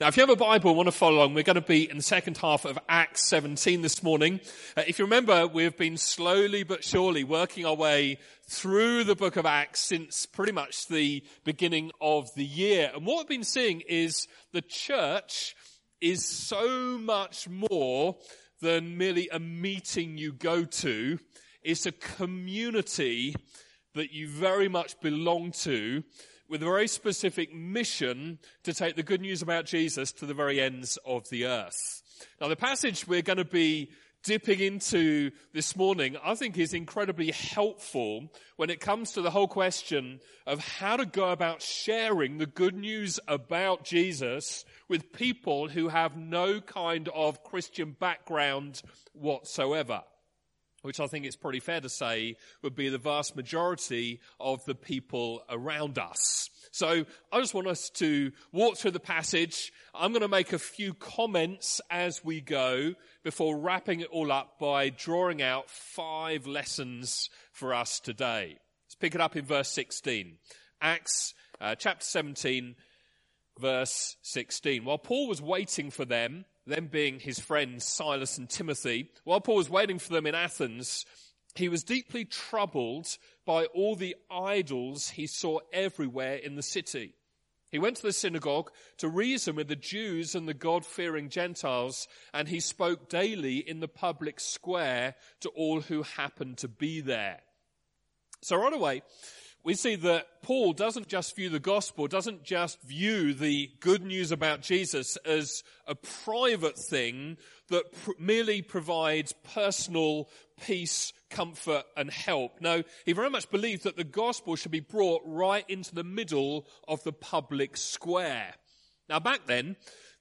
Now, if you have a Bible and want to follow along, we're going to be in the second half of Acts 17 this morning. Uh, if you remember, we've been slowly but surely working our way through the book of Acts since pretty much the beginning of the year. And what we've been seeing is the church is so much more than merely a meeting you go to. It's a community that you very much belong to with a very specific mission to take the good news about Jesus to the very ends of the earth. Now, the passage we're going to be dipping into this morning, I think is incredibly helpful when it comes to the whole question of how to go about sharing the good news about Jesus with people who have no kind of Christian background whatsoever which I think it's pretty fair to say would be the vast majority of the people around us. So I just want us to walk through the passage. I'm going to make a few comments as we go before wrapping it all up by drawing out five lessons for us today. Let's pick it up in verse 16. Acts uh, chapter 17 verse 16. While Paul was waiting for them, them being his friends Silas and Timothy, while Paul was waiting for them in Athens, he was deeply troubled by all the idols he saw everywhere in the city. He went to the synagogue to reason with the Jews and the God-fearing Gentiles, and he spoke daily in the public square to all who happened to be there. So right away, we see that Paul doesn't just view the gospel, doesn't just view the good news about Jesus as a private thing that pr- merely provides personal peace, comfort, and help. No, he very much believed that the gospel should be brought right into the middle of the public square. Now back then,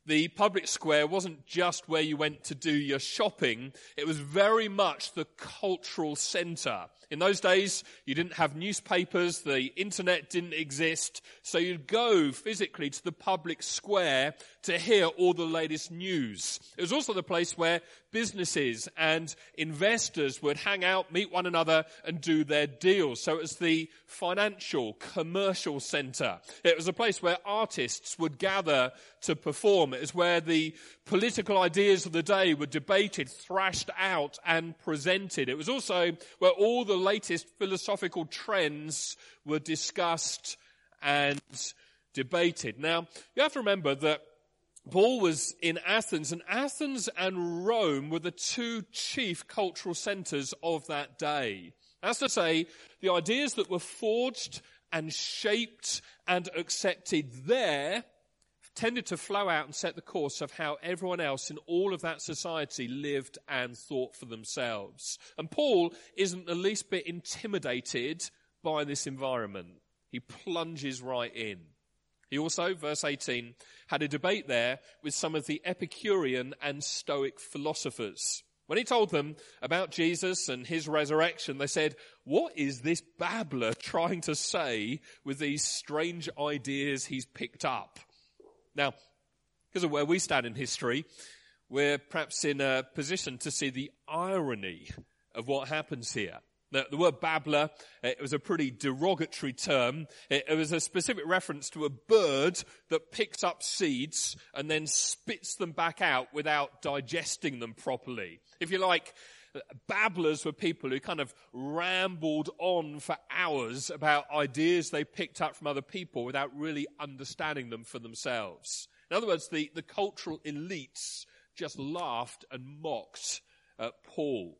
the public square wasn't just where you went to do your shopping, it was very much the cultural center. In those days, you didn't have newspapers, the internet didn't exist, so you'd go physically to the public square to hear all the latest news. It was also the place where businesses and investors would hang out, meet one another, and do their deals. So it was the financial, commercial center. It was a place where artists would gather to perform. It was where the political ideas of the day were debated, thrashed out, and presented. It was also where all the latest philosophical trends were discussed and debated. Now, you have to remember that Paul was in Athens, and Athens and Rome were the two chief cultural centers of that day. As to say, the ideas that were forged and shaped and accepted there tended to flow out and set the course of how everyone else in all of that society lived and thought for themselves. And Paul isn't the least bit intimidated by this environment. He plunges right in. He also, verse 18, had a debate there with some of the Epicurean and Stoic philosophers. When he told them about Jesus and his resurrection, they said, what is this babbler trying to say with these strange ideas he's picked up? Now, because of where we stand in history, we're perhaps in a position to see the irony of what happens here. The, the word babbler, it was a pretty derogatory term. It, it was a specific reference to a bird that picks up seeds and then spits them back out without digesting them properly. If you like, babblers were people who kind of rambled on for hours about ideas they picked up from other people without really understanding them for themselves. In other words, the, the cultural elites just laughed and mocked at Paul.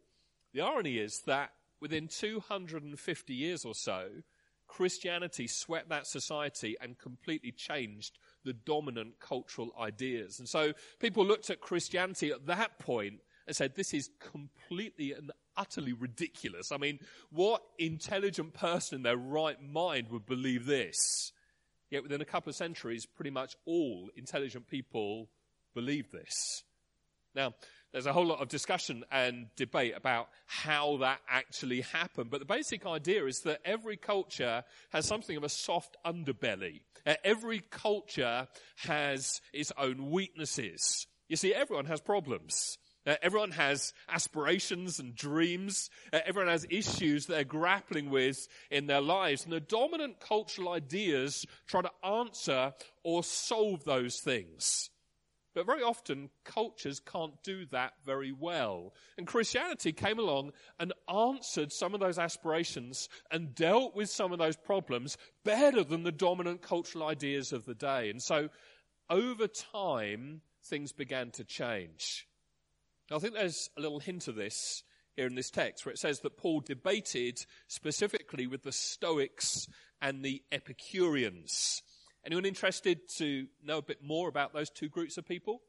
The irony is that within 250 years or so, Christianity swept that society and completely changed the dominant cultural ideas. And so people looked at Christianity at that point and said, this is completely and utterly ridiculous. I mean, what intelligent person in their right mind would believe this? Yet within a couple of centuries, pretty much all intelligent people believed this. Now, there's a whole lot of discussion and debate about how that actually happened. But the basic idea is that every culture has something of a soft underbelly. Uh, every culture has its own weaknesses. You see, everyone has problems. Uh, everyone has aspirations and dreams. Uh, everyone has issues they're grappling with in their lives. And the dominant cultural ideas try to answer or solve those things. But very often, cultures can't do that very well. And Christianity came along and answered some of those aspirations and dealt with some of those problems better than the dominant cultural ideas of the day. And so, over time, things began to change. Now, I think there's a little hint of this here in this text where it says that Paul debated specifically with the Stoics and the Epicureans. Anyone interested to know a bit more about those two groups of people?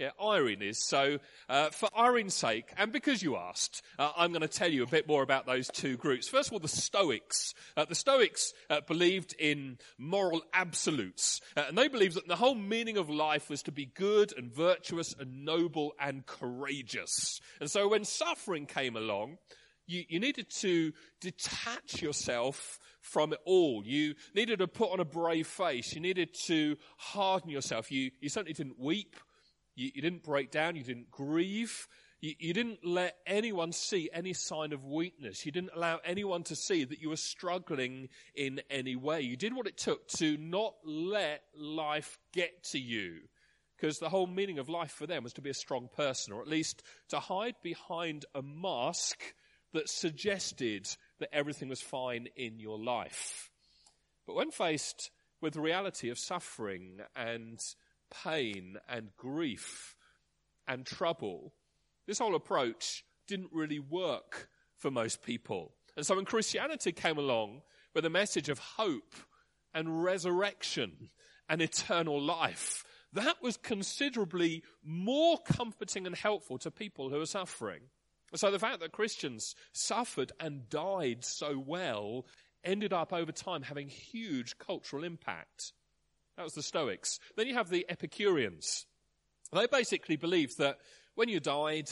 Yeah, Irene is. So, uh, for Irene's sake, and because you asked, uh, I'm going to tell you a bit more about those two groups. First of all, the Stoics. Uh, the Stoics uh, believed in moral absolutes, uh, and they believed that the whole meaning of life was to be good and virtuous and noble and courageous. And so, when suffering came along, you, you needed to detach yourself from it all. You needed to put on a brave face. You needed to harden yourself. You, you certainly didn't weep. You, you didn't break down. You didn't grieve. You, you didn't let anyone see any sign of weakness. You didn't allow anyone to see that you were struggling in any way. You did what it took to not let life get to you. Because the whole meaning of life for them was to be a strong person, or at least to hide behind a mask that suggested that everything was fine in your life. But when faced with the reality of suffering and pain and grief and trouble, this whole approach didn't really work for most people. And so when Christianity came along with a message of hope and resurrection and eternal life, that was considerably more comforting and helpful to people who are suffering. So the fact that Christians suffered and died so well ended up over time having huge cultural impact. That was the Stoics. Then you have the Epicureans. They basically believed that when you died,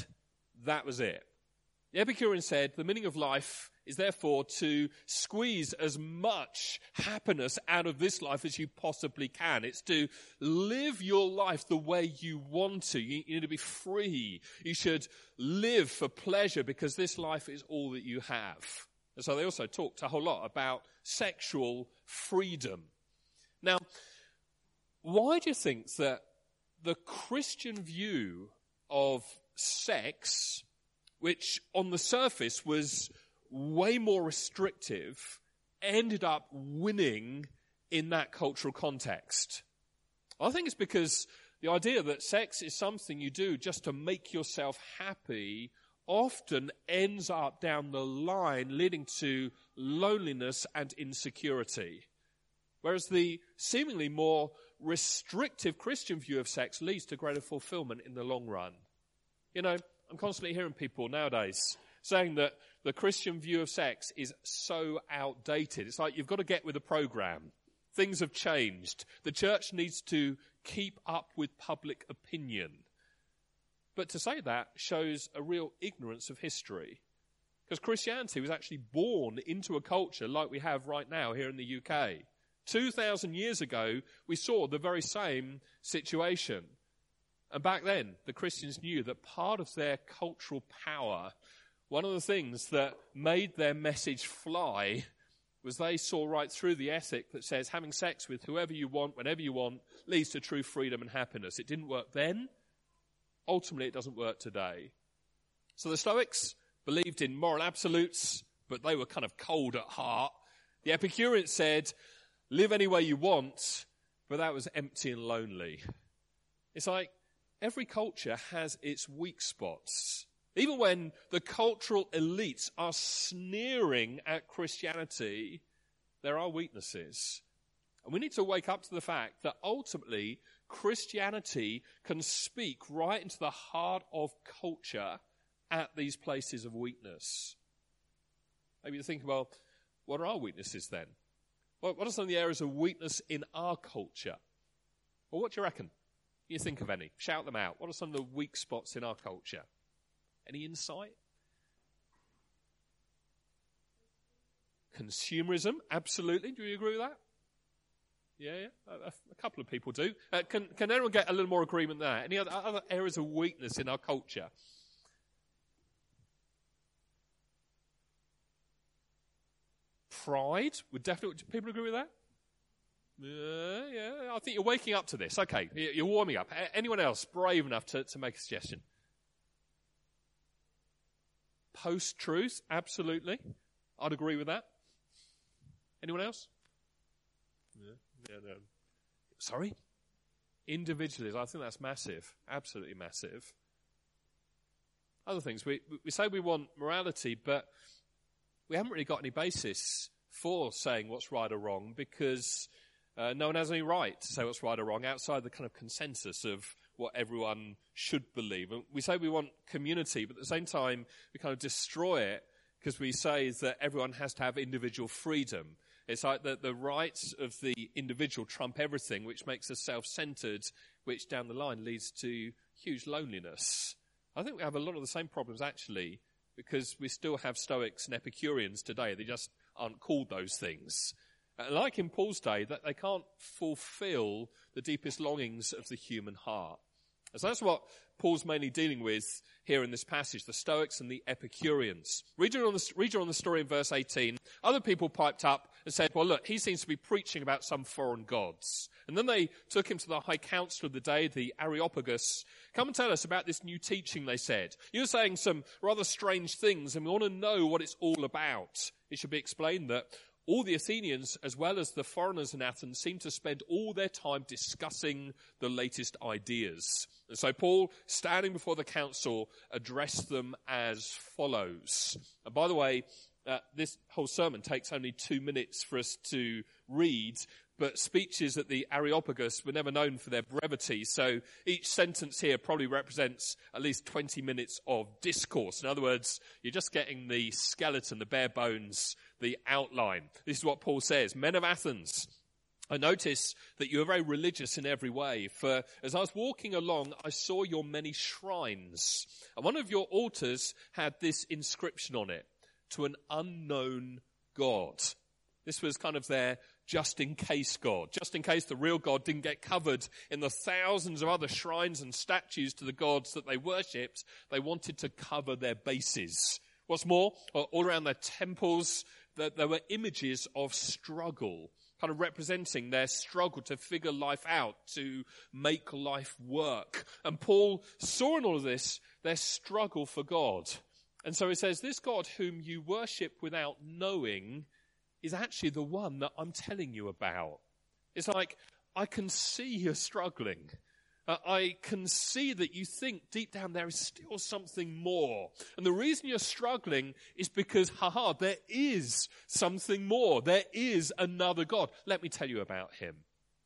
that was it. The Epicurean said the meaning of life is therefore to squeeze as much happiness out of this life as you possibly can. It's to live your life the way you want to. You, you need to be free. You should live for pleasure because this life is all that you have. And so they also talked a whole lot about sexual freedom. Now, why do you think that the Christian view of sex, which on the surface was way more restrictive, ended up winning in that cultural context. I think it's because the idea that sex is something you do just to make yourself happy often ends up down the line leading to loneliness and insecurity. Whereas the seemingly more restrictive Christian view of sex leads to greater fulfillment in the long run. You know, I'm constantly hearing people nowadays saying that the Christian view of sex is so outdated. It's like you've got to get with the program. Things have changed. The church needs to keep up with public opinion. But to say that shows a real ignorance of history. Because Christianity was actually born into a culture like we have right now here in the UK. 2,000 years ago, we saw the very same situation. And back then, the Christians knew that part of their cultural power one of the things that made their message fly was they saw right through the ethic that says having sex with whoever you want, whenever you want, leads to true freedom and happiness. It didn't work then. Ultimately, it doesn't work today. So the Stoics believed in moral absolutes, but they were kind of cold at heart. The Epicureans said, live any way you want, but that was empty and lonely. It's like every culture has its weak spots. Even when the cultural elites are sneering at Christianity, there are weaknesses. And we need to wake up to the fact that ultimately Christianity can speak right into the heart of culture at these places of weakness. Maybe you think, well, what are our weaknesses then? What are some of the areas of weakness in our culture? Well, what do you reckon? You think of any? Shout them out. What are some of the weak spots in our culture? Any insight? Consumerism, absolutely. Do you agree with that? Yeah, yeah. A, a couple of people do. Uh, can, can anyone get a little more agreement there? Any other, other areas of weakness in our culture? Pride would definitely. People agree with that? Uh, yeah, I think you're waking up to this. Okay, you're warming up. Anyone else brave enough to, to make a suggestion? Post truth, absolutely. I'd agree with that. Anyone else? Yeah, yeah, no. Sorry? Individualism, I think that's massive. Absolutely massive. Other things, we, we say we want morality, but we haven't really got any basis for saying what's right or wrong because uh, no one has any right to say what's right or wrong outside the kind of consensus of what everyone should believe. And we say we want community, but at the same time, we kind of destroy it because we say that everyone has to have individual freedom. It's like the, the rights of the individual trump everything, which makes us self-centered, which down the line leads to huge loneliness. I think we have a lot of the same problems actually because we still have Stoics and Epicureans today. They just aren't called those things. Uh, like in Paul's day, that they can't fulfill the deepest longings of the human heart. So that's what Paul's mainly dealing with here in this passage, the Stoics and the Epicureans. Read on the, read on the story in verse 18. Other people piped up and said, well look, he seems to be preaching about some foreign gods. And then they took him to the high council of the day, the Areopagus. Come and tell us about this new teaching, they said. You're saying some rather strange things and we want to know what it's all about. It should be explained that all the Athenians, as well as the foreigners in Athens, seem to spend all their time discussing the latest ideas. And so Paul, standing before the council, addressed them as follows. And by the way, uh, this whole sermon takes only two minutes for us to read, but speeches at the Areopagus were never known for their brevity, so each sentence here probably represents at least 20 minutes of discourse. In other words, you're just getting the skeleton, the bare bones, the outline. This is what Paul says. Men of Athens, I notice that you are very religious in every way, for as I was walking along, I saw your many shrines. And one of your altars had this inscription on it, to an unknown God. This was kind of their just in case God, just in case the real God didn't get covered in the thousands of other shrines and statues to the gods that they worshipped, they wanted to cover their bases. What's more, uh, all around their temples, there were images of struggle, kind of representing their struggle to figure life out, to make life work. And Paul saw in all of this their struggle for God. And so he says, this God whom you worship without knowing is actually the one that I'm telling you about. It's like, I can see you're struggling. Uh, I can see that you think deep down there is still something more. And the reason you're struggling is because, haha, there is something more. There is another God. Let me tell you about him.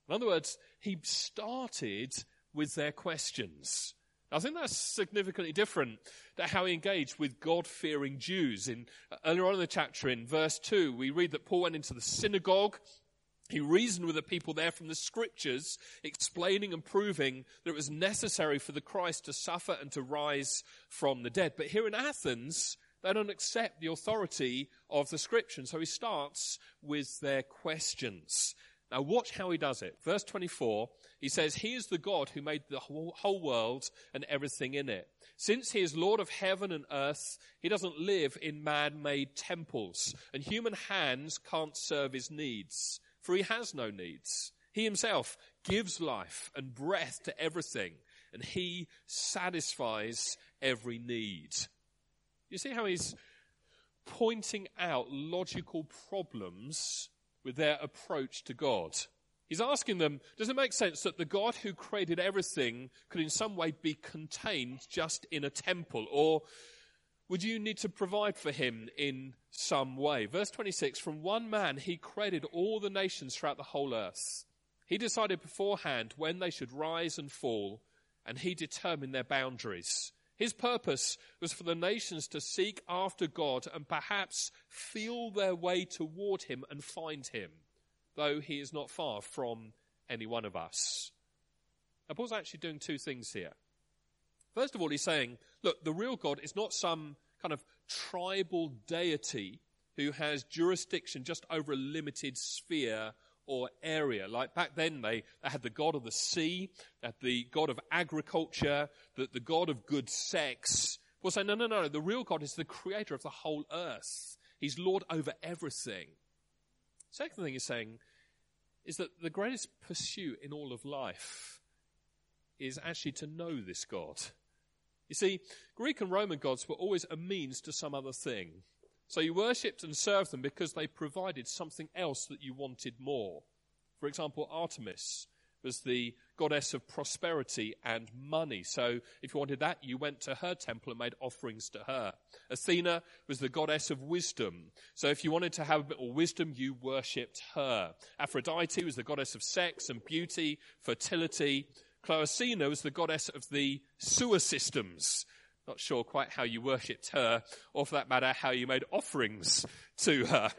In other words, he started with their questions. I think that's significantly different to how he engaged with God-fearing Jews. In, earlier on in the chapter, in verse 2, we read that Paul went into the synagogue. He reasoned with the people there from the scriptures, explaining and proving that it was necessary for the Christ to suffer and to rise from the dead. But here in Athens, they don't accept the authority of the scripture. so he starts with their questions. Now watch how he does it. Verse 24, he says, He is the God who made the whole world and everything in it. Since he is Lord of heaven and earth, he doesn't live in man-made temples, and human hands can't serve his needs, for he has no needs. He himself gives life and breath to everything, and he satisfies every need. You see how he's pointing out logical problems with their approach to God. He's asking them, does it make sense that the God who created everything could in some way be contained just in a temple? Or would you need to provide for him in some way? Verse 26, from one man he created all the nations throughout the whole earth. He decided beforehand when they should rise and fall, and he determined their boundaries. His purpose was for the nations to seek after God and perhaps feel their way toward him and find him, though he is not far from any one of us. Now, Paul's actually doing two things here. First of all, he's saying, look, the real God is not some kind of tribal deity who has jurisdiction just over a limited sphere or area. Like back then, they, they had the god of the sea, had the god of agriculture, the, the god of good sex. We'll say, no, no, no, the real God is the creator of the whole earth. He's Lord over everything. Second thing he's saying is that the greatest pursuit in all of life is actually to know this God. You see, Greek and Roman gods were always a means to some other thing. So you worshipped and served them because they provided something else that you wanted more. For example, Artemis was the goddess of prosperity and money. So if you wanted that, you went to her temple and made offerings to her. Athena was the goddess of wisdom. So if you wanted to have a bit more wisdom, you worshipped her. Aphrodite was the goddess of sex and beauty, fertility. Cloacina was the goddess of the sewer systems. Not sure quite how you worshipped her, or for that matter, how you made offerings to her.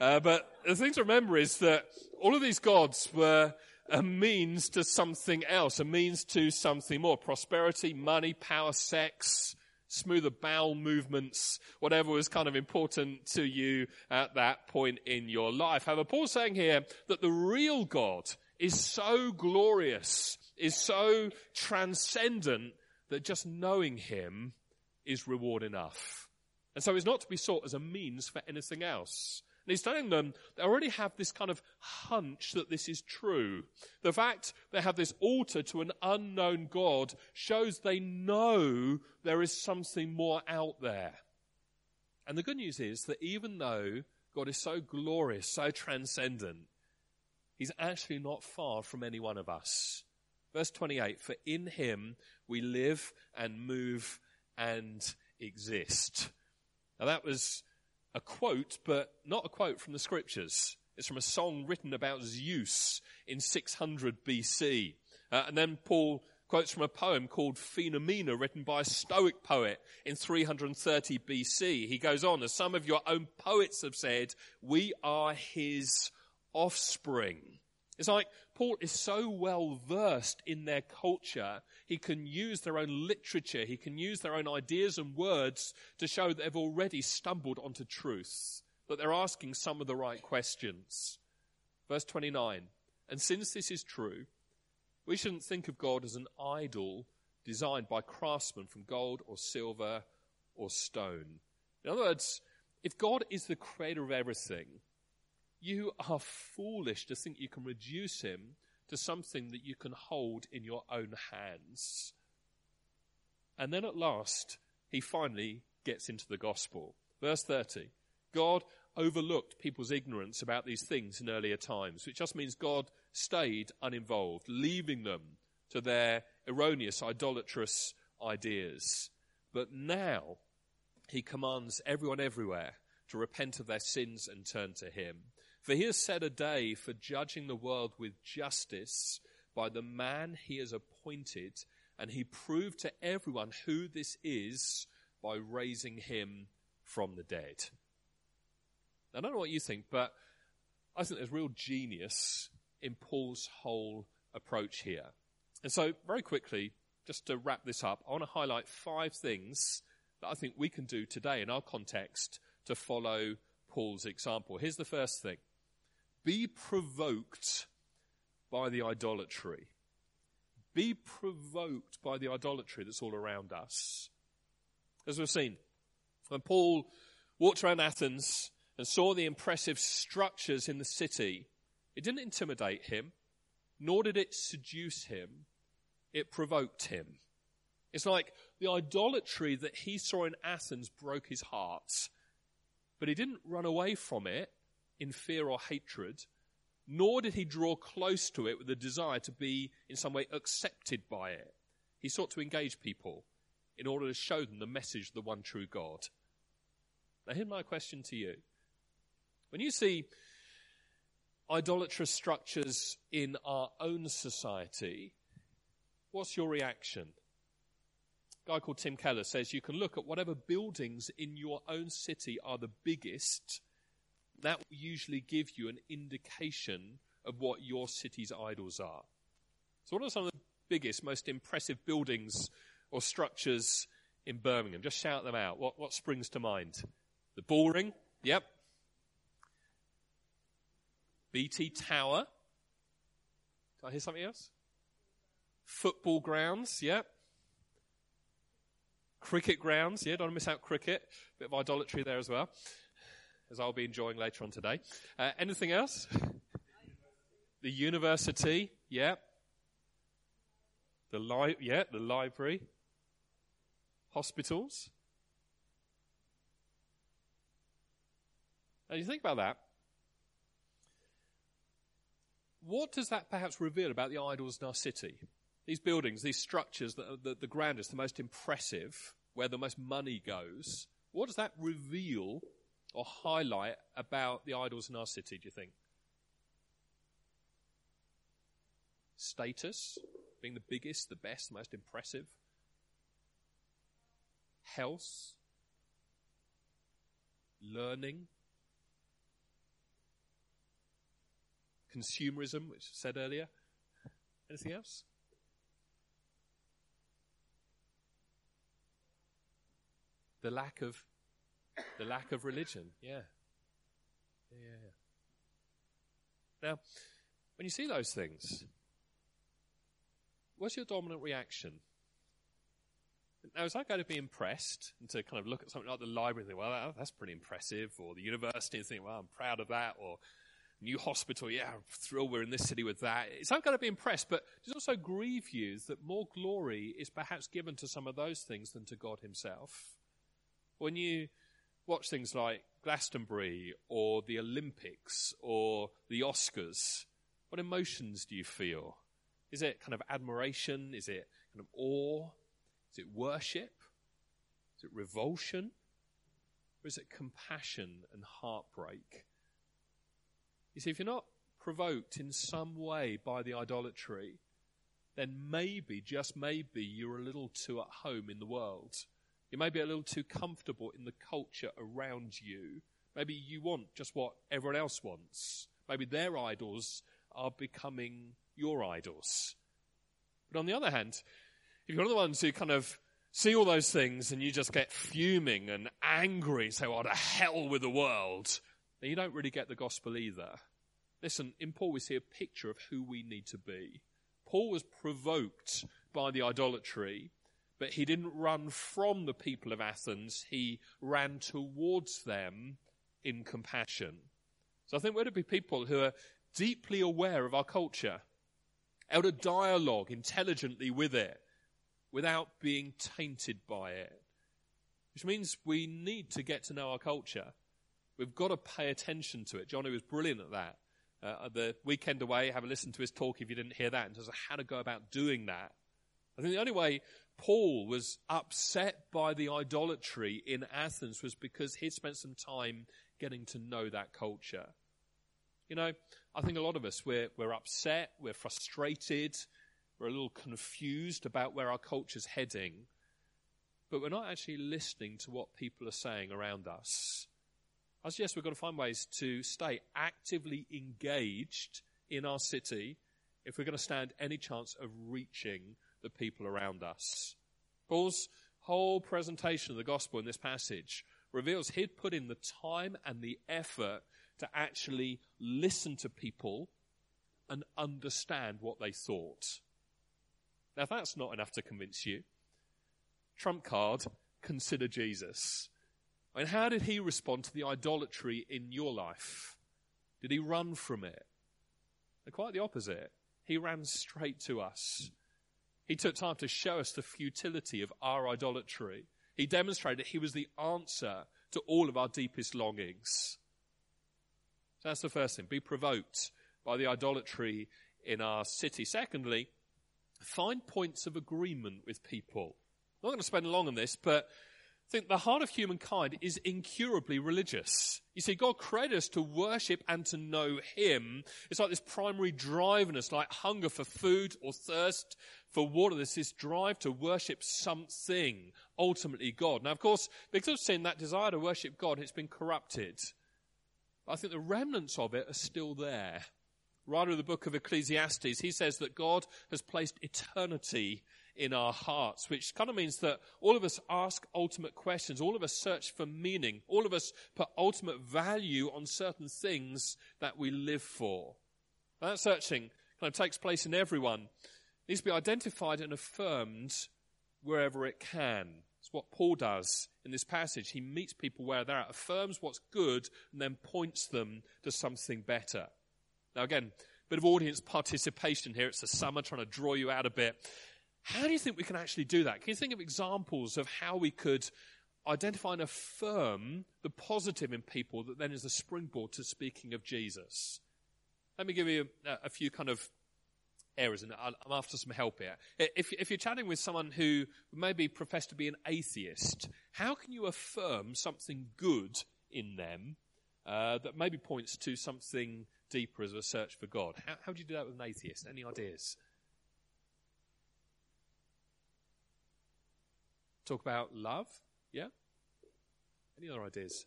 Uh, but the thing to remember is that all of these gods were a means to something else, a means to something more. Prosperity, money, power, sex, smoother bowel movements, whatever was kind of important to you at that point in your life. However, Paul's saying here that the real God is so glorious, is so transcendent that just knowing him is reward enough. And so it's not to be sought as a means for anything else. And he's telling them they already have this kind of hunch that this is true. The fact they have this altar to an unknown God shows they know there is something more out there. And the good news is that even though God is so glorious, so transcendent, he's actually not far from any one of us. Verse 28, for in him we live and move and exist. Now that was a quote, but not a quote from the scriptures. It's from a song written about Zeus in 600 BC. Uh, and then Paul quotes from a poem called Phenomena, written by a Stoic poet in 330 BC. He goes on, as some of your own poets have said, we are his offspring. It's like Paul is so well versed in their culture, he can use their own literature, he can use their own ideas and words to show that they've already stumbled onto truth, that they're asking some of the right questions. Verse 29 And since this is true, we shouldn't think of God as an idol designed by craftsmen from gold or silver or stone. In other words, if God is the creator of everything, you are foolish to think you can reduce him to something that you can hold in your own hands. And then at last, he finally gets into the gospel. Verse 30. God overlooked people's ignorance about these things in earlier times, which just means God stayed uninvolved, leaving them to their erroneous, idolatrous ideas. But now, he commands everyone everywhere to repent of their sins and turn to him. For he has set a day for judging the world with justice by the man he has appointed, and he proved to everyone who this is by raising him from the dead. I don't know what you think, but I think there's real genius in Paul's whole approach here. And so, very quickly, just to wrap this up, I want to highlight five things that I think we can do today in our context to follow Paul's example. Here's the first thing be provoked by the idolatry. Be provoked by the idolatry that's all around us. As we've seen, when Paul walked around Athens and saw the impressive structures in the city, it didn't intimidate him, nor did it seduce him. It provoked him. It's like the idolatry that he saw in Athens broke his heart, but he didn't run away from it in fear or hatred, nor did he draw close to it with a desire to be in some way accepted by it. He sought to engage people in order to show them the message of the one true God. Now, here's my question to you. When you see idolatrous structures in our own society, what's your reaction? A guy called Tim Keller says you can look at whatever buildings in your own city are the biggest that will usually give you an indication of what your city's idols are. So, what are some of the biggest, most impressive buildings or structures in Birmingham? Just shout them out. What, what springs to mind? The Bullring? Yep. BT Tower? Did I hear something else? Football grounds? Yep. Cricket grounds? Yeah, don't miss out cricket. Bit of idolatry there as well as I'll be enjoying later on today. Uh, anything else? The university, yeah. The li- yeah, the library. Hospitals. Now you think about that. What does that perhaps reveal about the idols in our city? These buildings, these structures that the, the grandest, the most impressive, where the most money goes, what does that reveal or highlight about the idols in our city, do you think? Status, being the biggest, the best, the most impressive. Health, learning, consumerism, which I said earlier. Anything else? The lack of the lack of religion. Yeah. Yeah. Now, when you see those things, what's your dominant reaction? Now, is I going to be impressed and to kind of look at something like the library and think, well, that's pretty impressive, or the university and think, well, I'm proud of that, or new hospital, yeah, I'm thrilled we're in this city with that. Is that. Going to be impressed, but it also grieve you that more glory is perhaps given to some of those things than to God Himself. When you watch things like Glastonbury or the Olympics or the Oscars, what emotions do you feel? Is it kind of admiration? Is it kind of awe? Is it worship? Is it revulsion? Or is it compassion and heartbreak? You see, if you're not provoked in some way by the idolatry, then maybe, just maybe, you're a little too at home in the world. You may be a little too comfortable in the culture around you. Maybe you want just what everyone else wants. Maybe their idols are becoming your idols. But on the other hand, if you're one of the ones who kind of see all those things and you just get fuming and angry, say, "What well, to hell with the world," then you don't really get the gospel either. Listen, in Paul we see a picture of who we need to be. Paul was provoked by the idolatry but he didn't run from the people of Athens, he ran towards them in compassion. So I think we're to be people who are deeply aware of our culture, able to dialogue intelligently with it without being tainted by it. Which means we need to get to know our culture. We've got to pay attention to it. Johnny was brilliant at that. Uh, the weekend away, have a listen to his talk if you didn't hear that, in terms of how to go about doing that. I think the only way Paul was upset by the idolatry in Athens was because he'd spent some time getting to know that culture. You know, I think a lot of us, we're, we're upset, we're frustrated, we're a little confused about where our culture's heading, but we're not actually listening to what people are saying around us. I suggest we've got to find ways to stay actively engaged in our city if we're going to stand any chance of reaching the people around us. Paul's whole presentation of the gospel in this passage reveals he'd put in the time and the effort to actually listen to people and understand what they thought. Now, that's not enough to convince you, trump card, consider Jesus. Mean, how did he respond to the idolatry in your life? Did he run from it? quite the opposite. He ran straight to us. He took time to show us the futility of our idolatry. He demonstrated that he was the answer to all of our deepest longings. So that's the first thing. Be provoked by the idolatry in our city. Secondly, find points of agreement with people. I'm not going to spend long on this, but think the heart of humankind is incurably religious. You see, God created us to worship and to know Him. It's like this primary drive in us, like hunger for food or thirst for water. There's this drive to worship something, ultimately God. Now, of course, because of sin, that desire to worship God, it's been corrupted. I think the remnants of it are still there. Writer of the book of Ecclesiastes, he says that God has placed eternity in our hearts, which kind of means that all of us ask ultimate questions. All of us search for meaning. All of us put ultimate value on certain things that we live for. that searching kind of takes place in everyone. It needs to be identified and affirmed wherever it can. It's what Paul does in this passage. He meets people where they're at, affirms what's good, and then points them to something better. Now again, bit of audience participation here. It's the summer, trying to draw you out a bit. How do you think we can actually do that? Can you think of examples of how we could identify and affirm the positive in people that then is a springboard to speaking of Jesus? Let me give you a, a few kind of areas, and I'm after some help here. If, if, you're chatting with someone who maybe profess to be an atheist, how can you affirm something good in them uh, that maybe points to something deeper as a search for God? How, how do you do that with an atheist? Any ideas? Talk about love? Yeah? Any other ideas?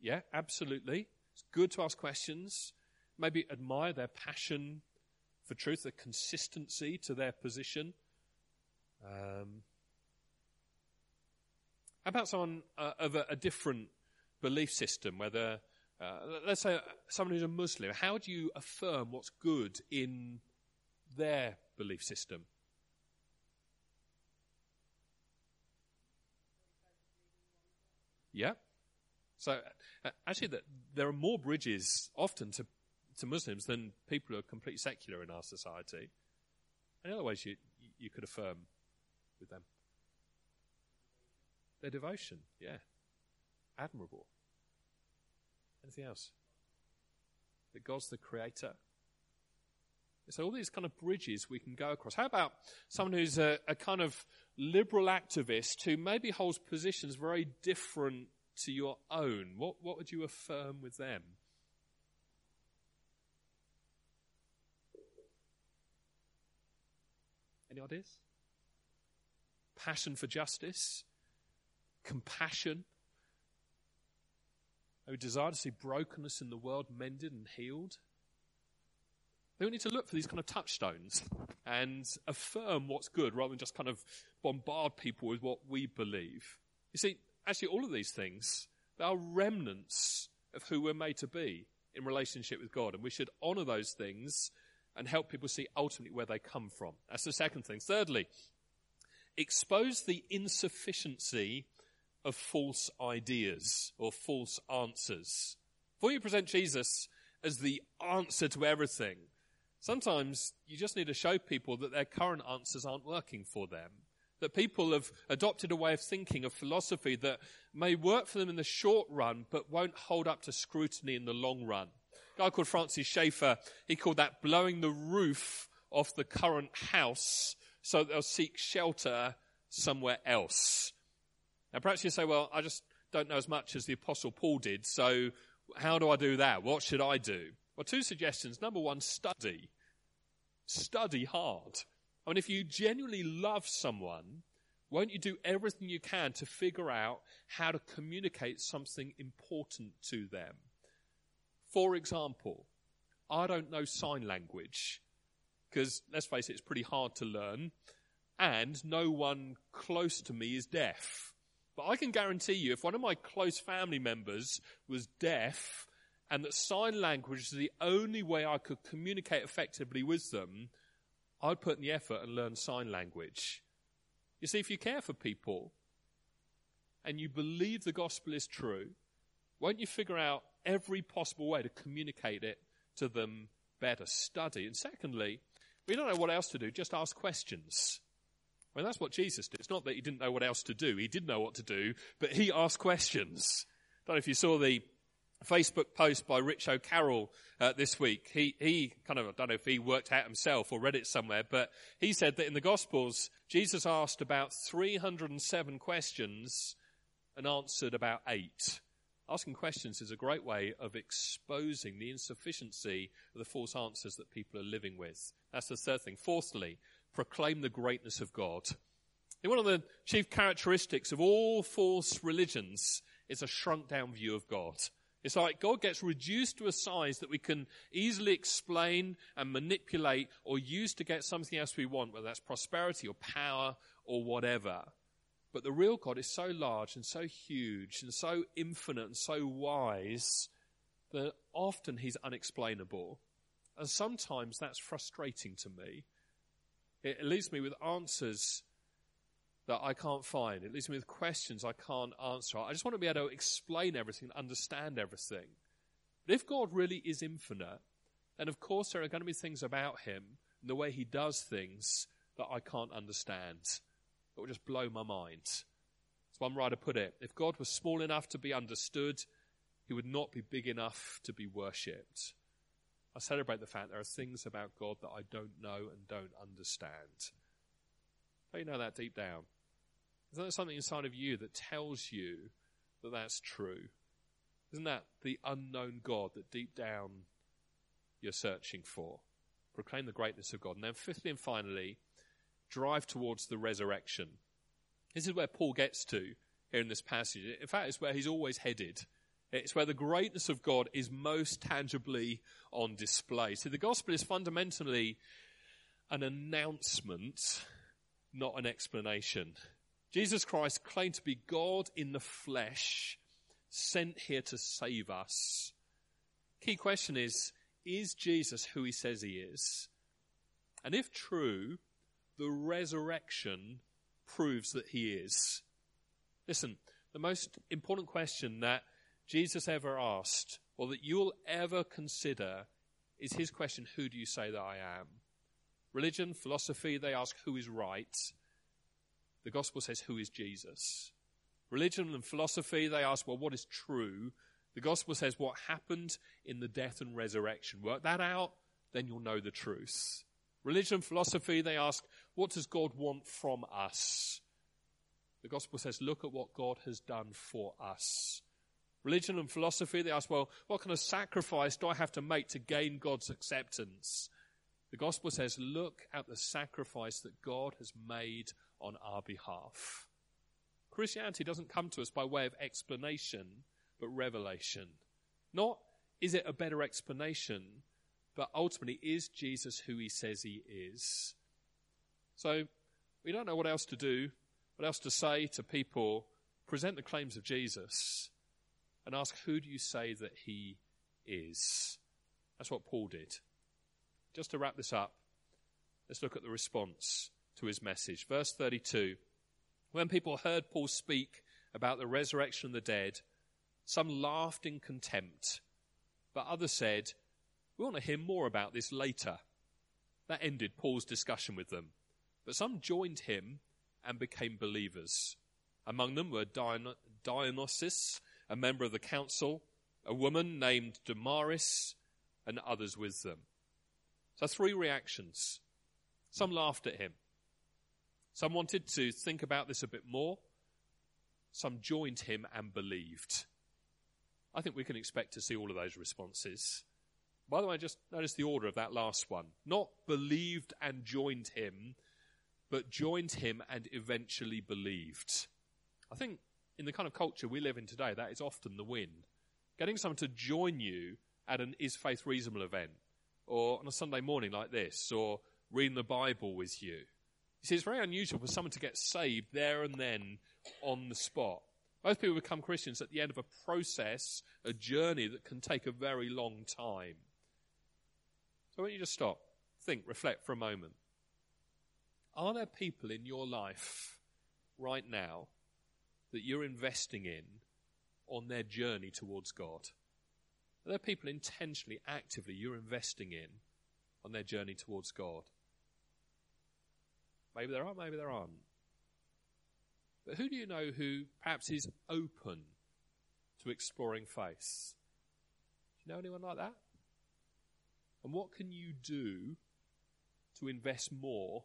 Yeah, absolutely. It's good to ask questions. Maybe admire their passion for truth, their consistency to their position. Um, how about someone uh, of a, a, different belief system, whether, uh, let's say, someone who's a Muslim? How do you affirm what's good in their belief system? Yeah. So uh, actually, the, there are more bridges often to to Muslims than people who are completely secular in our society. Any other ways you you could affirm with them? Their devotion, yeah, admirable. Anything else? That God's the creator. So all these kind of bridges we can go across. How about someone who's a, a kind of liberal activist who maybe holds positions very different to your own? What, what would you affirm with them? Any ideas? Passion for justice, compassion, a desire to see brokenness in the world mended and healed. We need to look for these kind of touchstones and affirm what's good rather than just kind of bombard people with what we believe. You see, actually, all of these things they are remnants of who we're made to be in relationship with God. And we should honor those things and help people see ultimately where they come from. That's the second thing. Thirdly, expose the insufficiency of false ideas or false answers. Before you present Jesus as the answer to everything, sometimes you just need to show people that their current answers aren't working for them. That people have adopted a way of thinking, of philosophy that may work for them in the short run, but won't hold up to scrutiny in the long run. A guy called Francis Schaeffer, he called that blowing the roof off the current house so they'll seek shelter somewhere else. Now perhaps you say, well, I just don't know as much as the apostle Paul did, so how do I do that? What should I do? Well, two suggestions. Number one, study. Study hard. I mean, if you genuinely love someone, won't you do everything you can to figure out how to communicate something important to them? For example, I don't know sign language because let's face it, it's pretty hard to learn and no one close to me is deaf. But I can guarantee you if one of my close family members was deaf and that sign language is the only way I could communicate effectively with them, I'd put in the effort and learn sign language. You see, if you care for people and you believe the gospel is true, won't you figure out every possible way to communicate it to them better? Study. And secondly, we don't know what else to do, just ask questions. Well, that's what Jesus did. It's not that he didn't know what else to do. He did know what to do, but he asked questions. I don't know if you saw the Facebook post by Rich O'Carroll uh, this week. He, he kind of, I don't know if he worked out himself or read it somewhere, but he said that in the Gospels, Jesus asked about 307 questions and answered about eight. Asking questions is a great way of exposing the insufficiency of the false answers that people are living with. That's the third thing. Fourthly, proclaim the greatness of God. One of the chief characteristics of all false religions is a shrunk down view of God. It's like God gets reduced to a size that we can easily explain and manipulate or use to get something else we want, whether that's prosperity or power or whatever. But the real God is so large and so huge and so infinite and so wise that often he's unexplainable. And sometimes that's frustrating to me. It leaves me with answers that I can't find. It leaves me with questions I can't answer. I just want to be able to explain everything, understand everything. But if God really is infinite, then of course there are going to be things about him and the way he does things that I can't understand. It will just blow my mind. As one writer put it, if God was small enough to be understood, he would not be big enough to be worshipped. I celebrate the fact there are things about God that I don't know and don't understand. Don't you know that deep down? Isn't there something inside of you that tells you that that's true? Isn't that the unknown God that deep down you're searching for? Proclaim the greatness of God. And then, fifthly and finally, drive towards the resurrection. This is where Paul gets to here in this passage. In fact, it's where he's always headed. It's where the greatness of God is most tangibly on display. See, the gospel is fundamentally an announcement, not an explanation. Jesus Christ claimed to be God in the flesh, sent here to save us. Key question is, is Jesus who he says he is? And if true, the resurrection proves that he is. Listen, the most important question that Jesus ever asked, or that you'll ever consider, is his question, Who do you say that I am? Religion, philosophy, they ask who is right. The gospel says, Who is Jesus? Religion and philosophy, they ask, Well, what is true? The gospel says, What happened in the death and resurrection? Work that out, then you'll know the truth. Religion and philosophy, they ask, What does God want from us? The gospel says, Look at what God has done for us. Religion and philosophy, they ask, well, what kind of sacrifice do I have to make to gain God's acceptance? The gospel says, look at the sacrifice that God has made on our behalf. Christianity doesn't come to us by way of explanation, but revelation. Not is it a better explanation, but ultimately is Jesus who he says he is? So we don't know what else to do, what else to say to people, present the claims of Jesus and ask, Who do you say that he is? That's what Paul did. Just to wrap this up, let's look at the response to his message. Verse 32 When people heard Paul speak about the resurrection of the dead, some laughed in contempt, but others said, We want to hear more about this later. That ended Paul's discussion with them. But some joined him and became believers. Among them were Dionysius a member of the council, a woman named Damaris, and others with them. So, three reactions. Some laughed at him. Some wanted to think about this a bit more. Some joined him and believed. I think we can expect to see all of those responses. By the way, just notice the order of that last one. Not believed and joined him, but joined him and eventually believed. I think in the kind of culture we live in today, that is often the win. Getting someone to join you at an Is Faith Reasonable event, or on a Sunday morning like this, or reading the Bible with you. You see, it's very unusual for someone to get saved there and then on the spot. Most people become Christians at the end of a process, a journey that can take a very long time. So, why don't you just stop, think, reflect for a moment? Are there people in your life right now that you're investing in on their journey towards God? Are there people intentionally, actively you're investing in on their journey towards God? Maybe there are, maybe there aren't. But who do you know who perhaps is open to exploring faith? Do you know anyone like that? And what can you do to invest more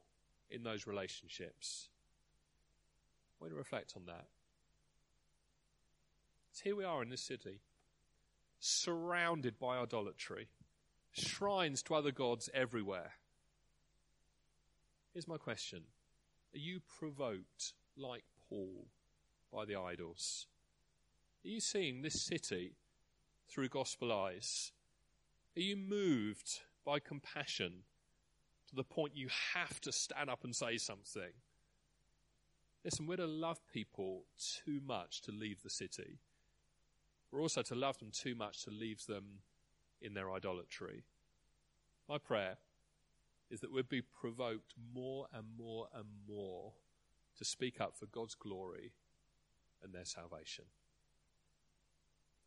in those relationships? I want to reflect on that. So here we are in this city, surrounded by idolatry, shrines to other gods everywhere. Here's my question Are you provoked, like Paul, by the idols? Are you seeing this city through gospel eyes? Are you moved by compassion to the point you have to stand up and say something? Listen, we're to love people too much to leave the city. We're also to love them too much to leave them in their idolatry. My prayer is that we'd be provoked more and more and more to speak up for God's glory and their salvation.